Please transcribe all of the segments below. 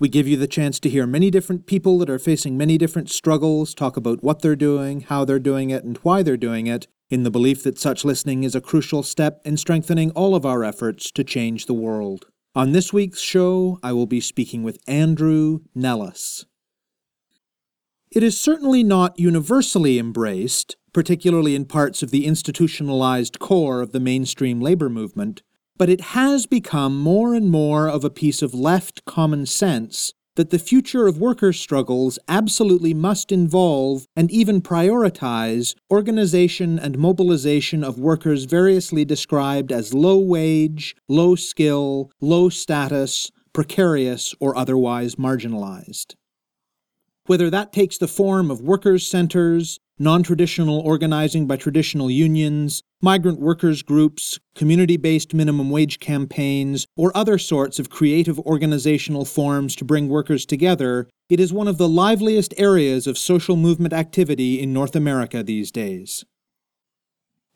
We give you the chance to hear many different people that are facing many different struggles talk about what they're doing, how they're doing it, and why they're doing it, in the belief that such listening is a crucial step in strengthening all of our efforts to change the world. On this week's show, I will be speaking with Andrew Nellis. It is certainly not universally embraced, particularly in parts of the institutionalized core of the mainstream labor movement, but it has become more and more of a piece of left common sense that the future of worker struggles absolutely must involve and even prioritize organization and mobilization of workers variously described as low wage, low skill, low status, precarious, or otherwise marginalized whether that takes the form of workers' centers, non traditional organizing by traditional unions, migrant workers' groups, community based minimum wage campaigns, or other sorts of creative organizational forms to bring workers together, it is one of the liveliest areas of social movement activity in North America these days.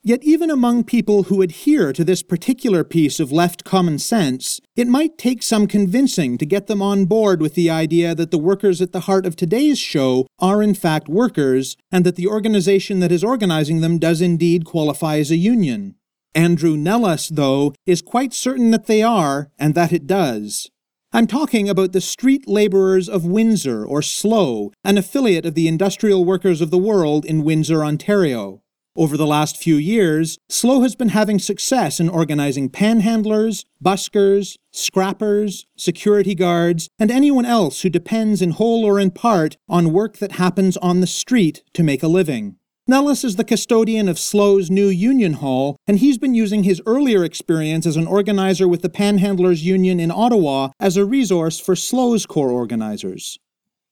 Yet, even among people who adhere to this particular piece of left common sense, it might take some convincing to get them on board with the idea that the workers at the heart of today's show are in fact workers, and that the organization that is organizing them does indeed qualify as a union. Andrew Nellis, though, is quite certain that they are, and that it does. I'm talking about the Street Labourers of Windsor, or SLOW, an affiliate of the Industrial Workers of the World in Windsor, Ontario. Over the last few years, SLOW has been having success in organizing panhandlers, buskers, scrappers, security guards, and anyone else who depends in whole or in part on work that happens on the street to make a living. Nellis is the custodian of SLOW's new union hall, and he's been using his earlier experience as an organizer with the Panhandlers Union in Ottawa as a resource for SLOW's core organizers.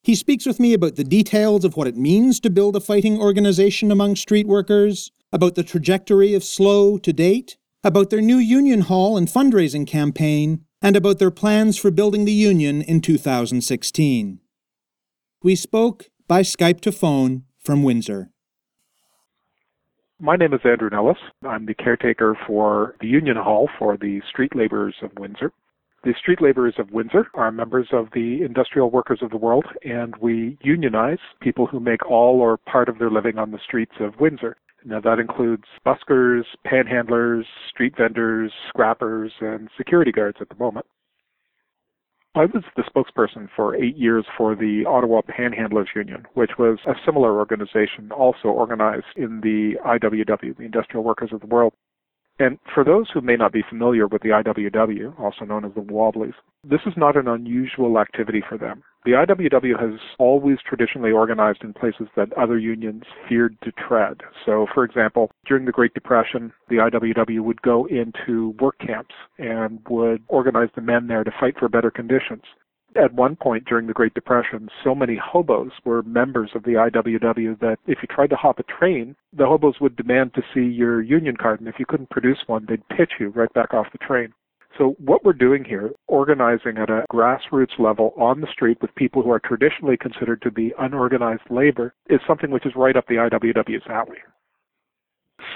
He speaks with me about the details of what it means to build a fighting organization among street workers, about the trajectory of SLOW to date, about their new union hall and fundraising campaign, and about their plans for building the union in 2016. We spoke by Skype to phone from Windsor. My name is Andrew Nellis. I'm the caretaker for the Union Hall for the Street Laborers of Windsor. The Street Laborers of Windsor are members of the Industrial Workers of the World, and we unionize people who make all or part of their living on the streets of Windsor. Now, that includes buskers, panhandlers, street vendors, scrappers, and security guards at the moment. I was the spokesperson for eight years for the Ottawa Panhandlers Union, which was a similar organization also organized in the IWW, the Industrial Workers of the World. And for those who may not be familiar with the IWW, also known as the Wobblies, this is not an unusual activity for them. The IWW has always traditionally organized in places that other unions feared to tread. So, for example, during the Great Depression, the IWW would go into work camps and would organize the men there to fight for better conditions. At one point during the Great Depression, so many hobos were members of the IWW that if you tried to hop a train, the hobos would demand to see your union card, and if you couldn't produce one, they'd pitch you right back off the train. So what we're doing here, organizing at a grassroots level on the street with people who are traditionally considered to be unorganized labor, is something which is right up the IWW's alley.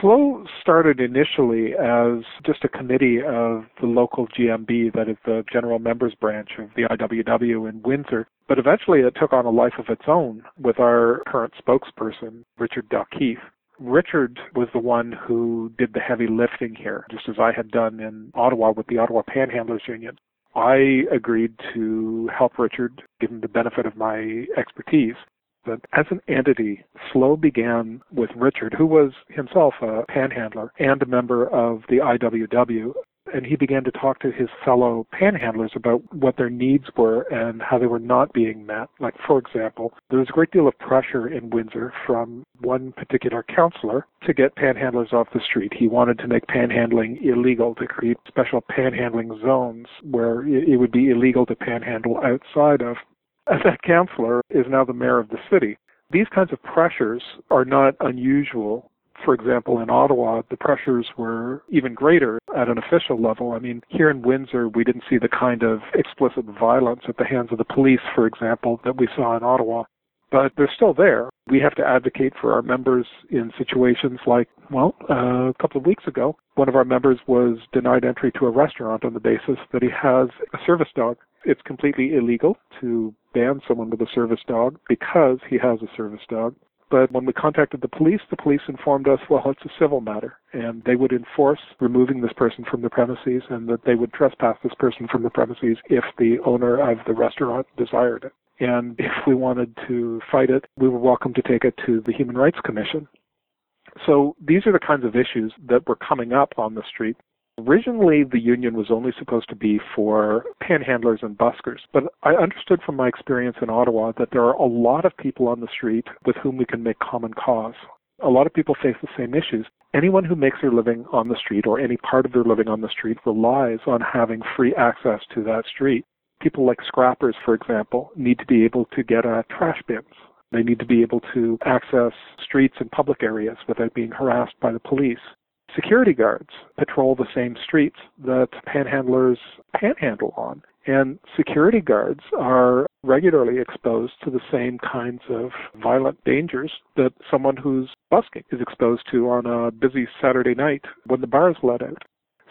SLOW started initially as just a committee of the local GMB, that is the General Members Branch of the IWW in Windsor, but eventually it took on a life of its own with our current spokesperson, Richard Dalkeith. Richard was the one who did the heavy lifting here, just as I had done in Ottawa with the Ottawa Panhandlers Union. I agreed to help Richard, give him the benefit of my expertise, that as an entity, SLOW began with Richard, who was himself a panhandler and a member of the IWW. And he began to talk to his fellow panhandlers about what their needs were and how they were not being met. Like, for example, there was a great deal of pressure in Windsor from one particular councillor to get panhandlers off the street. He wanted to make panhandling illegal, to create special panhandling zones where it would be illegal to panhandle outside of that counselor is now the mayor of the city. These kinds of pressures are not unusual. For example, in Ottawa, the pressures were even greater at an official level. I mean, here in Windsor, we didn't see the kind of explicit violence at the hands of the police, for example, that we saw in Ottawa but they're still there. We have to advocate for our members in situations like, well, uh, a couple of weeks ago, one of our members was denied entry to a restaurant on the basis that he has a service dog. It's completely illegal to ban someone with a service dog because he has a service dog. But when we contacted the police, the police informed us, well, it's a civil matter, and they would enforce removing this person from the premises and that they would trespass this person from the premises if the owner of the restaurant desired it. And if we wanted to fight it, we were welcome to take it to the Human Rights Commission. So these are the kinds of issues that were coming up on the street. Originally, the union was only supposed to be for panhandlers and buskers, but I understood from my experience in Ottawa that there are a lot of people on the street with whom we can make common cause. A lot of people face the same issues. Anyone who makes their living on the street or any part of their living on the street relies on having free access to that street people like scrappers, for example, need to be able to get uh, trash bins. They need to be able to access streets and public areas without being harassed by the police. Security guards patrol the same streets that panhandlers panhandle on. And security guards are regularly exposed to the same kinds of violent dangers that someone who's busking is exposed to on a busy Saturday night when the bars let out.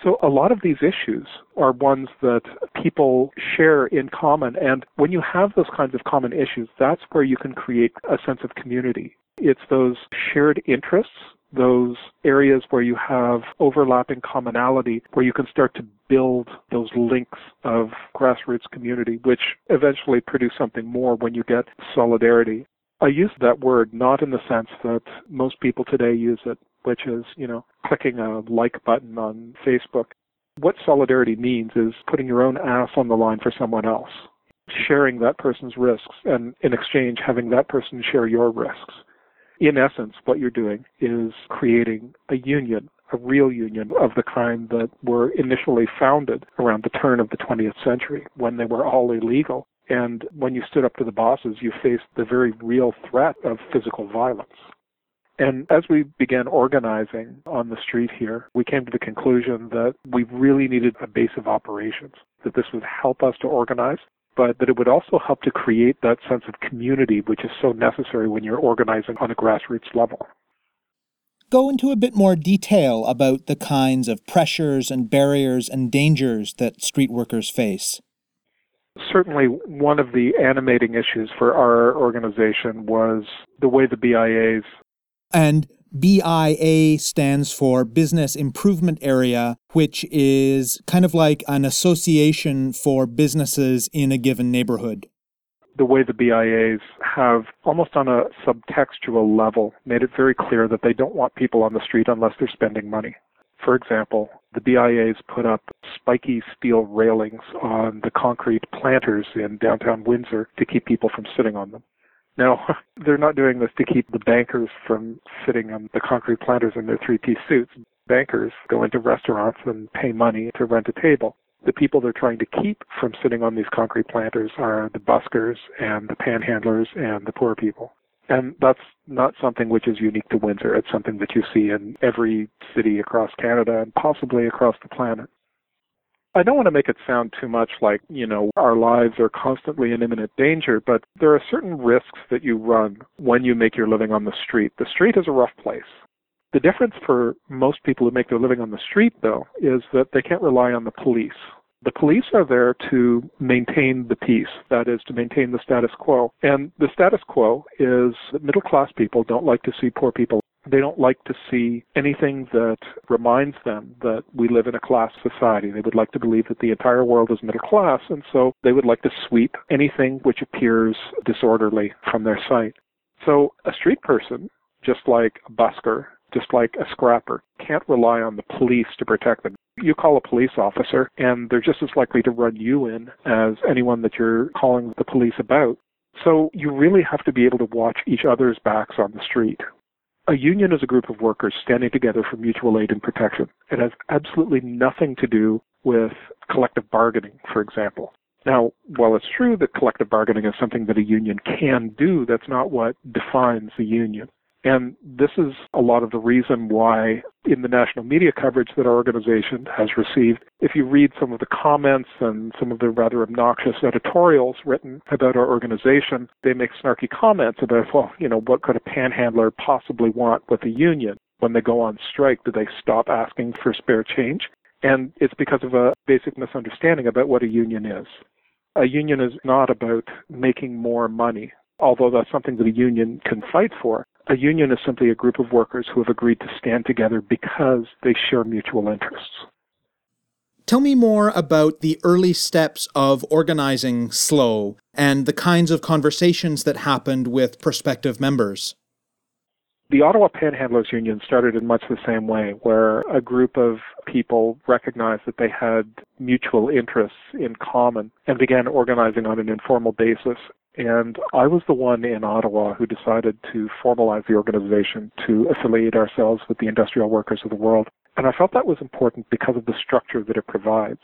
So a lot of these issues are ones that people share in common. And when you have those kinds of common issues, that's where you can create a sense of community. It's those shared interests, those areas where you have overlapping commonality, where you can start to build those links of grassroots community, which eventually produce something more when you get solidarity. I use that word not in the sense that most people today use it which is, you know, clicking a like button on Facebook. What solidarity means is putting your own ass on the line for someone else, sharing that person's risks, and in exchange, having that person share your risks. In essence, what you're doing is creating a union, a real union of the kind that were initially founded around the turn of the 20th century when they were all illegal. And when you stood up to the bosses, you faced the very real threat of physical violence. And as we began organizing on the street here, we came to the conclusion that we really needed a base of operations, that this would help us to organize, but that it would also help to create that sense of community, which is so necessary when you're organizing on a grassroots level. Go into a bit more detail about the kinds of pressures and barriers and dangers that street workers face. Certainly, one of the animating issues for our organization was the way the BIAs and BIA stands for Business Improvement Area, which is kind of like an association for businesses in a given neighborhood. The way the BIAs have, almost on a subtextual level, made it very clear that they don't want people on the street unless they're spending money. For example, the BIAs put up spiky steel railings on the concrete planters in downtown Windsor to keep people from sitting on them. Now, they're not doing this to keep the bankers from sitting on the concrete planters in their three piece suits. Bankers go into restaurants and pay money to rent a table. The people they're trying to keep from sitting on these concrete planters are the buskers and the panhandlers and the poor people. And that's not something which is unique to Windsor. It's something that you see in every city across Canada and possibly across the planet. I don't want to make it sound too much like, you know, our lives are constantly in imminent danger, but there are certain risks that you run when you make your living on the street. The street is a rough place. The difference for most people who make their living on the street, though, is that they can't rely on the police. The police are there to maintain the peace, that is, to maintain the status quo. And the status quo is that middle class people don't like to see poor people they don't like to see anything that reminds them that we live in a class society. They would like to believe that the entire world is middle class, and so they would like to sweep anything which appears disorderly from their sight. So a street person, just like a busker, just like a scrapper, can't rely on the police to protect them. You call a police officer, and they're just as likely to run you in as anyone that you're calling the police about. So you really have to be able to watch each other's backs on the street. A union is a group of workers standing together for mutual aid and protection. It has absolutely nothing to do with collective bargaining, for example. Now, while it's true that collective bargaining is something that a union can do, that's not what defines a union. And this is a lot of the reason why, in the national media coverage that our organization has received, if you read some of the comments and some of the rather obnoxious editorials written about our organization, they make snarky comments about, well, you know, what could a panhandler possibly want with a union? When they go on strike, do they stop asking for spare change? And it's because of a basic misunderstanding about what a union is. A union is not about making more money, although that's something that a union can fight for. A union is simply a group of workers who have agreed to stand together because they share mutual interests. Tell me more about the early steps of organizing SLOW and the kinds of conversations that happened with prospective members. The Ottawa Panhandlers Union started in much the same way, where a group of people recognized that they had mutual interests in common and began organizing on an informal basis and I was the one in Ottawa who decided to formalize the organization to affiliate ourselves with the industrial workers of the world. And I felt that was important because of the structure that it provides.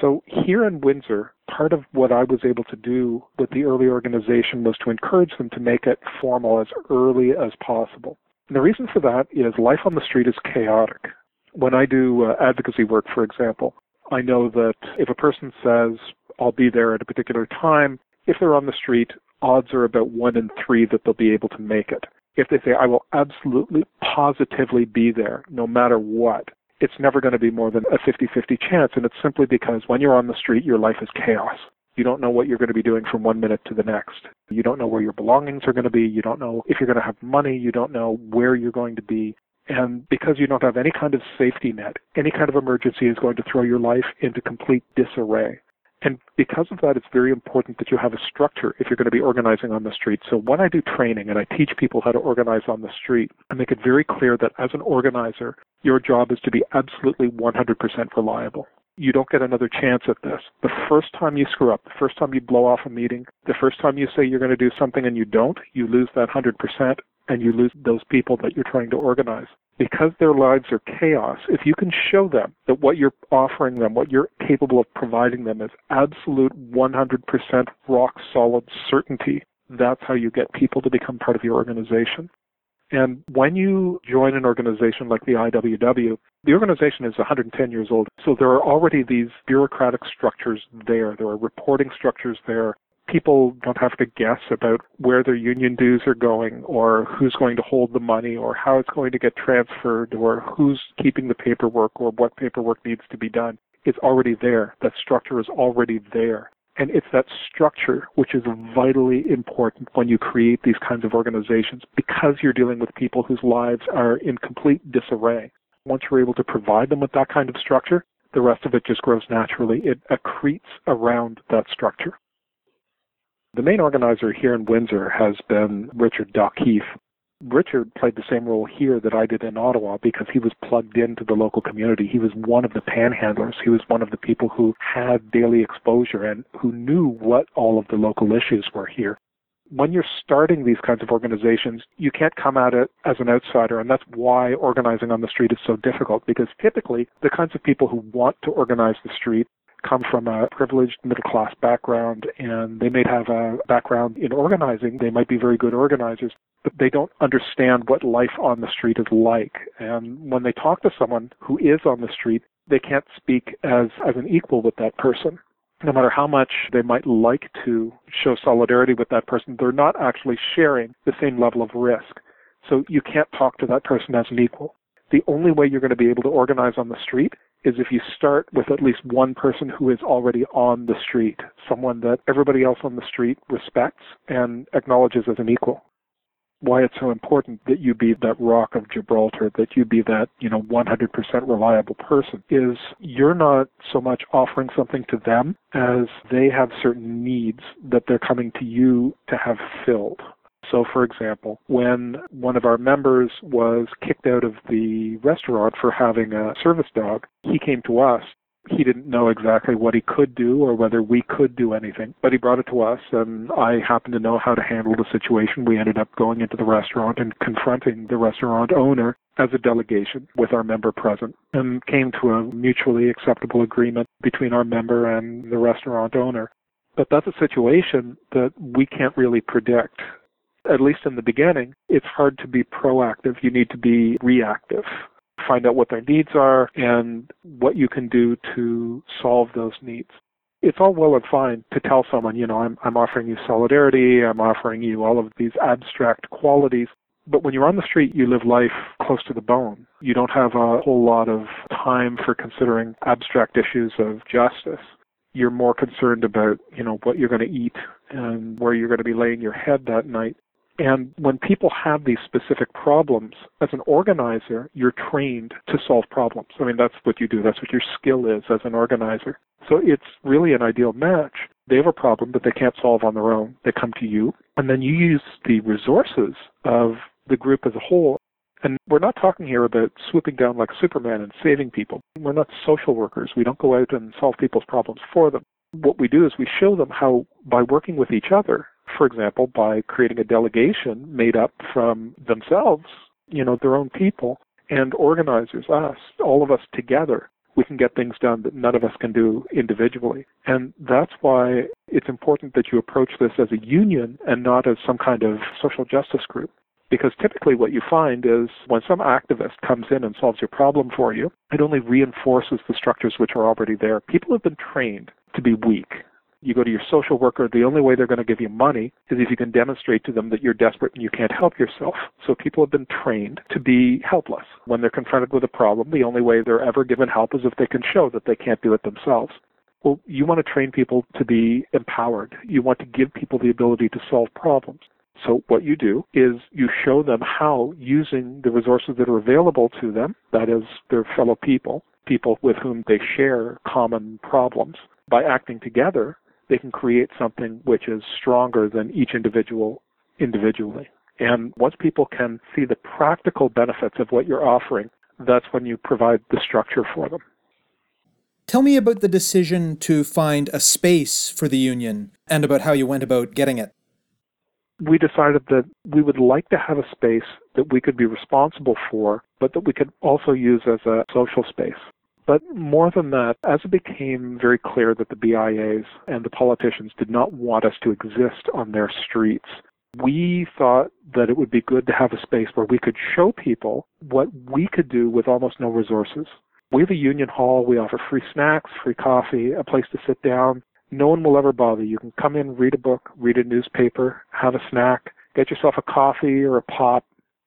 So here in Windsor, part of what I was able to do with the early organization was to encourage them to make it formal as early as possible. And the reason for that is life on the street is chaotic. When I do uh, advocacy work, for example, I know that if a person says, I'll be there at a particular time, if they're on the street, odds are about one in three that they'll be able to make it. If they say, I will absolutely positively be there no matter what, it's never going to be more than a 50 50 chance. And it's simply because when you're on the street, your life is chaos. You don't know what you're going to be doing from one minute to the next. You don't know where your belongings are going to be. You don't know if you're going to have money. You don't know where you're going to be. And because you don't have any kind of safety net, any kind of emergency is going to throw your life into complete disarray. And because of that, it's very important that you have a structure if you're going to be organizing on the street. So when I do training and I teach people how to organize on the street, I make it very clear that as an organizer, your job is to be absolutely 100% reliable. You don't get another chance at this. The first time you screw up, the first time you blow off a meeting, the first time you say you're going to do something and you don't, you lose that 100% and you lose those people that you're trying to organize because their lives are chaos, if you can show them that what you're offering them, what you're capable of providing them is absolute 100% rock solid certainty, that's how you get people to become part of your organization. And when you join an organization like the IWW, the organization is 110 years old. So there are already these bureaucratic structures there. There are reporting structures there people don't have to guess about where their union dues are going or who's going to hold the money or how it's going to get transferred or who's keeping the paperwork or what paperwork needs to be done. It's already there. That structure is already there. And it's that structure which is vitally important when you create these kinds of organizations because you're dealing with people whose lives are in complete disarray. Once you're able to provide them with that kind of structure, the rest of it just grows naturally. It accretes around that structure. The main organizer here in Windsor has been Richard Dalkeith. Richard played the same role here that I did in Ottawa because he was plugged into the local community. He was one of the panhandlers. He was one of the people who had daily exposure and who knew what all of the local issues were here. When you're starting these kinds of organizations, you can't come at it as an outsider, and that's why organizing on the street is so difficult because typically the kinds of people who want to organize the street come from a privileged middle class background and they may have a background in organizing. They might be very good organizers, but they don't understand what life on the street is like. And when they talk to someone who is on the street, they can't speak as, as an equal with that person. No matter how much they might like to show solidarity with that person, they're not actually sharing the same level of risk. So you can't talk to that person as an equal. The only way you're going to be able to organize on the street is if you start with at least one person who is already on the street, someone that everybody else on the street respects and acknowledges as an equal. Why it's so important that you be that rock of Gibraltar, that you be that, you know, 100% reliable person is you're not so much offering something to them as they have certain needs that they're coming to you to have filled. So, for example, when one of our members was kicked out of the restaurant for having a service dog, he came to us. He didn't know exactly what he could do or whether we could do anything, but he brought it to us, and I happened to know how to handle the situation. We ended up going into the restaurant and confronting the restaurant owner as a delegation with our member present and came to a mutually acceptable agreement between our member and the restaurant owner But that's a situation that we can't really predict. At least in the beginning, it's hard to be proactive. You need to be reactive. Find out what their needs are and what you can do to solve those needs. It's all well and fine to tell someone, you know, I'm, I'm offering you solidarity, I'm offering you all of these abstract qualities. But when you're on the street, you live life close to the bone. You don't have a whole lot of time for considering abstract issues of justice. You're more concerned about, you know, what you're going to eat and where you're going to be laying your head that night. And when people have these specific problems, as an organizer, you're trained to solve problems. I mean, that's what you do. That's what your skill is as an organizer. So it's really an ideal match. They have a problem that they can't solve on their own. They come to you, and then you use the resources of the group as a whole. And we're not talking here about swooping down like Superman and saving people. We're not social workers. We don't go out and solve people's problems for them. What we do is we show them how, by working with each other, for example, by creating a delegation made up from themselves, you know, their own people, and organizers, us, all of us together, we can get things done that none of us can do individually. And that's why it's important that you approach this as a union and not as some kind of social justice group. Because typically what you find is when some activist comes in and solves your problem for you, it only reinforces the structures which are already there. People have been trained to be weak. You go to your social worker, the only way they're going to give you money is if you can demonstrate to them that you're desperate and you can't help yourself. So people have been trained to be helpless. When they're confronted with a problem, the only way they're ever given help is if they can show that they can't do it themselves. Well, you want to train people to be empowered. You want to give people the ability to solve problems. So what you do is you show them how using the resources that are available to them, that is their fellow people, people with whom they share common problems, by acting together, they can create something which is stronger than each individual individually. And once people can see the practical benefits of what you're offering, that's when you provide the structure for them. Tell me about the decision to find a space for the union and about how you went about getting it we decided that we would like to have a space that we could be responsible for, but that we could also use as a social space. But more than that, as it became very clear that the BIAs and the politicians did not want us to exist on their streets, we thought that it would be good to have a space where we could show people what we could do with almost no resources. We have a union hall. We offer free snacks, free coffee, a place to sit down, no one will ever bother you. Can come in, read a book, read a newspaper, have a snack, get yourself a coffee or a pop,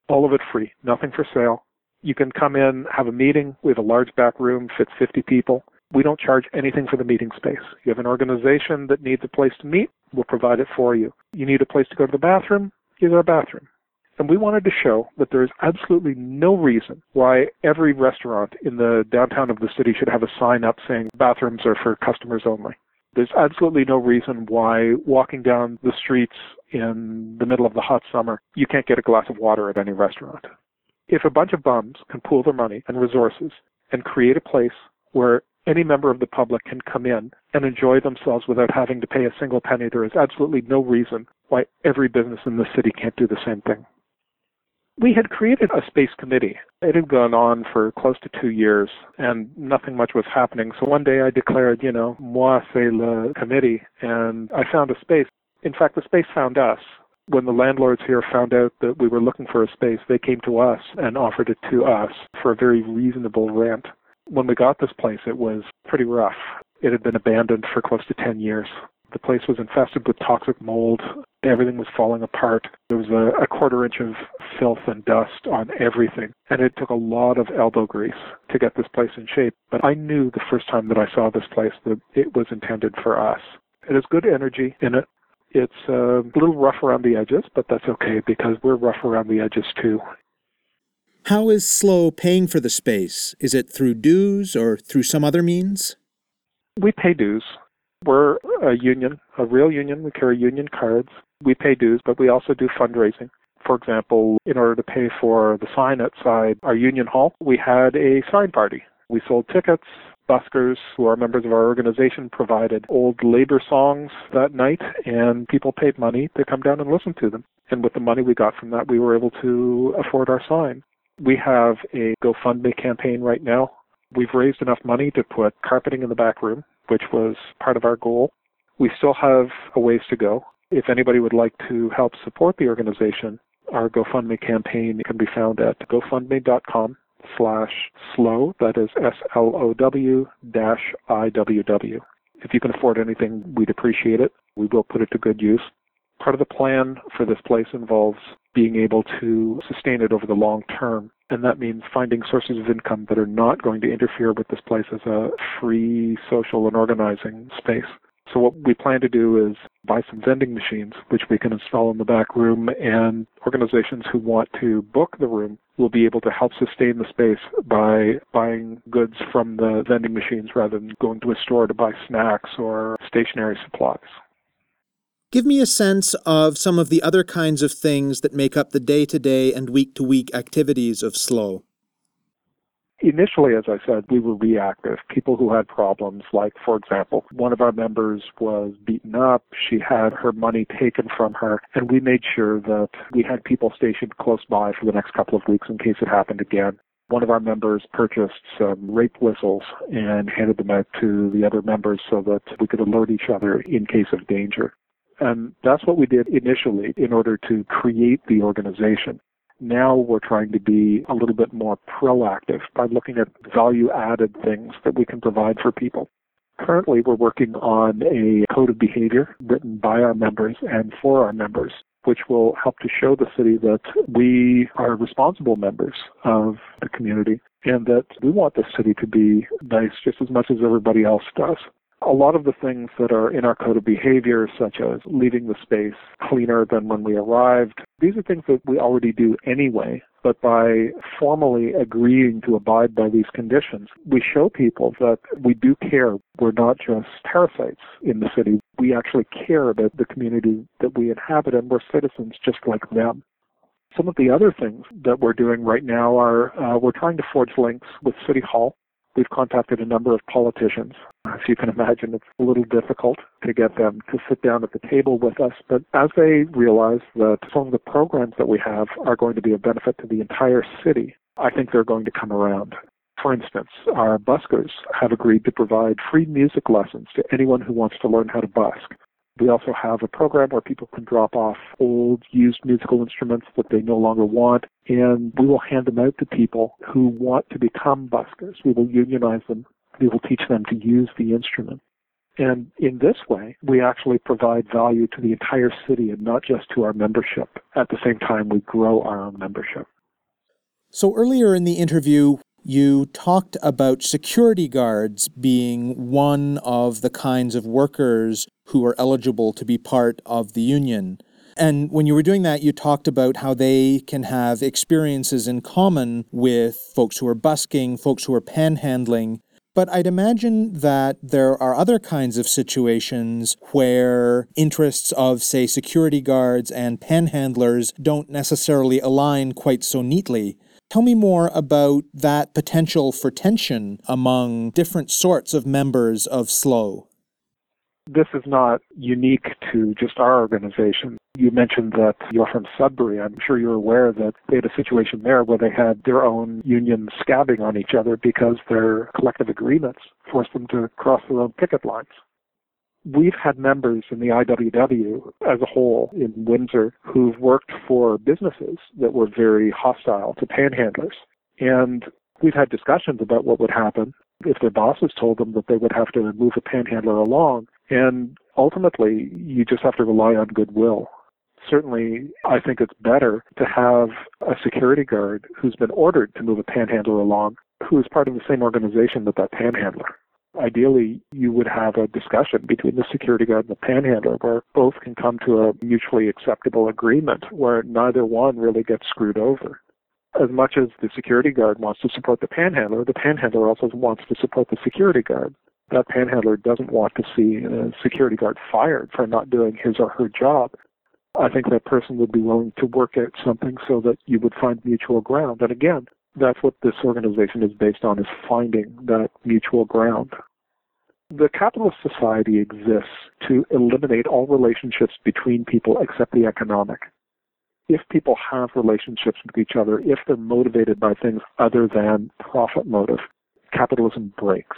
all of it free, nothing for sale. You can come in, have a meeting. We have a large back room, fits 50 people. We don't charge anything for the meeting space. You have an organization that needs a place to meet, we'll provide it for you. You need a place to go to the bathroom, have a bathroom. And we wanted to show that there is absolutely no reason why every restaurant in the downtown of the city should have a sign up saying bathrooms are for customers only. There's absolutely no reason why walking down the streets in the middle of the hot summer, you can't get a glass of water at any restaurant. If a bunch of bums can pool their money and resources and create a place where any member of the public can come in and enjoy themselves without having to pay a single penny, there is absolutely no reason why every business in the city can't do the same thing. We had created a space committee. It had gone on for close to two years and nothing much was happening. So one day I declared, you know, moi c'est le committee and I found a space. In fact, the space found us. When the landlords here found out that we were looking for a space, they came to us and offered it to us for a very reasonable rent. When we got this place, it was pretty rough. It had been abandoned for close to 10 years. The place was infested with toxic mold. Everything was falling apart. There was a, a quarter inch of filth and dust on everything. And it took a lot of elbow grease to get this place in shape. But I knew the first time that I saw this place that it was intended for us. It has good energy in it. It's a little rough around the edges, but that's okay because we're rough around the edges too. How is SLOW paying for the space? Is it through dues or through some other means? We pay dues. We're a union, a real union. We carry union cards. We pay dues, but we also do fundraising. For example, in order to pay for the sign outside our union hall, we had a sign party. We sold tickets. Buskers, who are members of our organization, provided old labor songs that night, and people paid money to come down and listen to them. And with the money we got from that, we were able to afford our sign. We have a GoFundMe campaign right now. We've raised enough money to put carpeting in the back room which was part of our goal. We still have a ways to go. If anybody would like to help support the organization, our GoFundMe campaign can be found at gofundme.com slash slow, that is S-L-O-W dash I-W-W. If you can afford anything, we'd appreciate it. We will put it to good use. Part of the plan for this place involves being able to sustain it over the long term. And that means finding sources of income that are not going to interfere with this place as a free social and organizing space. So what we plan to do is buy some vending machines, which we can install in the back room, and organizations who want to book the room will be able to help sustain the space by buying goods from the vending machines rather than going to a store to buy snacks or stationary supplies. Give me a sense of some of the other kinds of things that make up the day to day and week to week activities of SLOW. Initially, as I said, we were reactive. People who had problems, like, for example, one of our members was beaten up. She had her money taken from her, and we made sure that we had people stationed close by for the next couple of weeks in case it happened again. One of our members purchased some rape whistles and handed them out to the other members so that we could alert each other in case of danger. And that's what we did initially in order to create the organization. Now we're trying to be a little bit more proactive by looking at value added things that we can provide for people. Currently, we're working on a code of behavior written by our members and for our members, which will help to show the city that we are responsible members of the community and that we want the city to be nice just as much as everybody else does a lot of the things that are in our code of behavior, such as leaving the space cleaner than when we arrived, these are things that we already do anyway. But by formally agreeing to abide by these conditions, we show people that we do care. We're not just parasites in the city. We actually care about the community that we inhabit and we're citizens just like them. Some of the other things that we're doing right now are uh, we're trying to forge links with City Hall We've contacted a number of politicians. As you can imagine, it's a little difficult to get them to sit down at the table with us. But as they realize that some of the programs that we have are going to be of benefit to the entire city, I think they're going to come around. For instance, our buskers have agreed to provide free music lessons to anyone who wants to learn how to busk. We also have a program where people can drop off old, used musical instruments that they no longer want, and we will hand them out to people who want to become buskers. We will unionize them. We will teach them to use the instrument. And in this way, we actually provide value to the entire city and not just to our membership. At the same time, we grow our own membership. So earlier in the interview, you talked about security guards being one of the kinds of workers who are eligible to be part of the union. And when you were doing that, you talked about how they can have experiences in common with folks who are busking, folks who are panhandling. But I'd imagine that there are other kinds of situations where interests of, say, security guards and panhandlers don't necessarily align quite so neatly. Tell me more about that potential for tension among different sorts of members of SLOW. This is not unique to just our organization. You mentioned that you're from Sudbury. I'm sure you're aware that they had a situation there where they had their own union scabbing on each other because their collective agreements forced them to cross their own picket lines we've had members in the IWW as a whole in Windsor who've worked for businesses that were very hostile to panhandlers. And we've had discussions about what would happen if their bosses told them that they would have to move a panhandler along. And ultimately, you just have to rely on goodwill. Certainly, I think it's better to have a security guard who's been ordered to move a panhandler along who is part of the same organization that that panhandler ideally you would have a discussion between the security guard and the panhandler where both can come to a mutually acceptable agreement where neither one really gets screwed over. As much as the security guard wants to support the panhandler, the panhandler also wants to support the security guard. That panhandler doesn't want to see a security guard fired for not doing his or her job. I think that person would be willing to work out something so that you would find mutual ground. And again, that's what this organization is based on is finding that mutual ground. The capitalist society exists to eliminate all relationships between people except the economic. If people have relationships with each other, if they're motivated by things other than profit motive, capitalism breaks.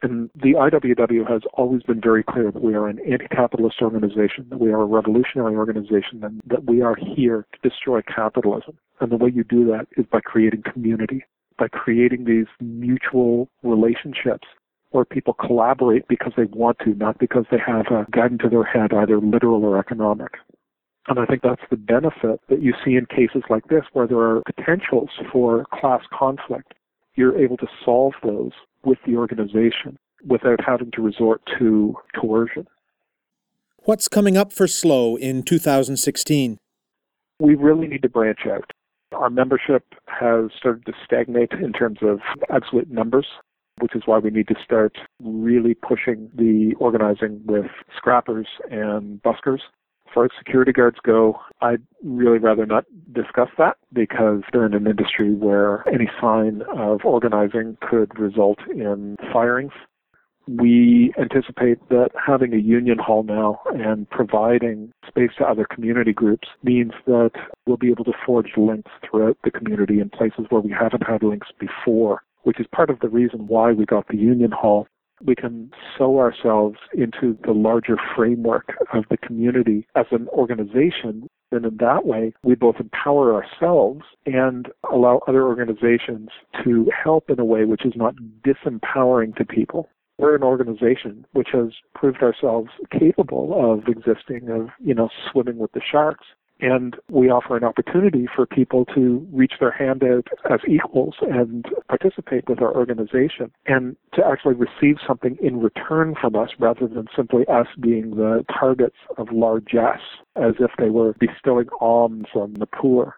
And the IWW has always been very clear that we are an anti-capitalist organization, that we are a revolutionary organization, and that we are here to destroy capitalism. And the way you do that is by creating community, by creating these mutual relationships where people collaborate because they want to, not because they have a gun to their head, either literal or economic. And I think that's the benefit that you see in cases like this where there are potentials for class conflict. You're able to solve those with the organization without having to resort to coercion. What's coming up for SLOW in 2016? We really need to branch out. Our membership has started to stagnate in terms of absolute numbers, which is why we need to start really pushing the organizing with scrappers and buskers as far as security guards go, I'd really rather not discuss that because they're in an industry where any sign of organizing could result in firings. We anticipate that having a union hall now and providing space to other community groups means that we'll be able to forge links throughout the community in places where we haven't had links before, which is part of the reason why we got the union hall we can sew ourselves into the larger framework of the community as an organization. And in that way, we both empower ourselves and allow other organizations to help in a way which is not disempowering to people. We're an organization which has proved ourselves capable of existing, of, you know, swimming with the sharks and we offer an opportunity for people to reach their hand out as equals and participate with our organization and to actually receive something in return from us rather than simply us being the targets of largesse as if they were bestowing alms on the poor.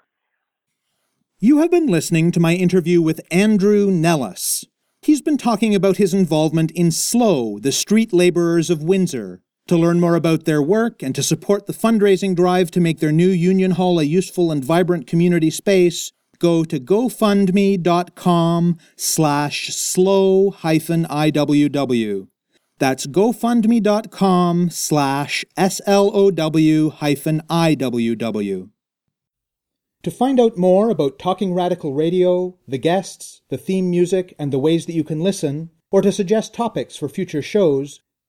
You have been listening to my interview with Andrew Nellis. He's been talking about his involvement in SLOW, the Street Laborers of Windsor, to learn more about their work and to support the fundraising drive to make their new Union Hall a useful and vibrant community space, go to gofundme.com slash slow hyphen IWW. That's gofundme.com slash S-L-O-W hyphen IWW. To find out more about Talking Radical Radio, the guests, the theme music, and the ways that you can listen, or to suggest topics for future shows,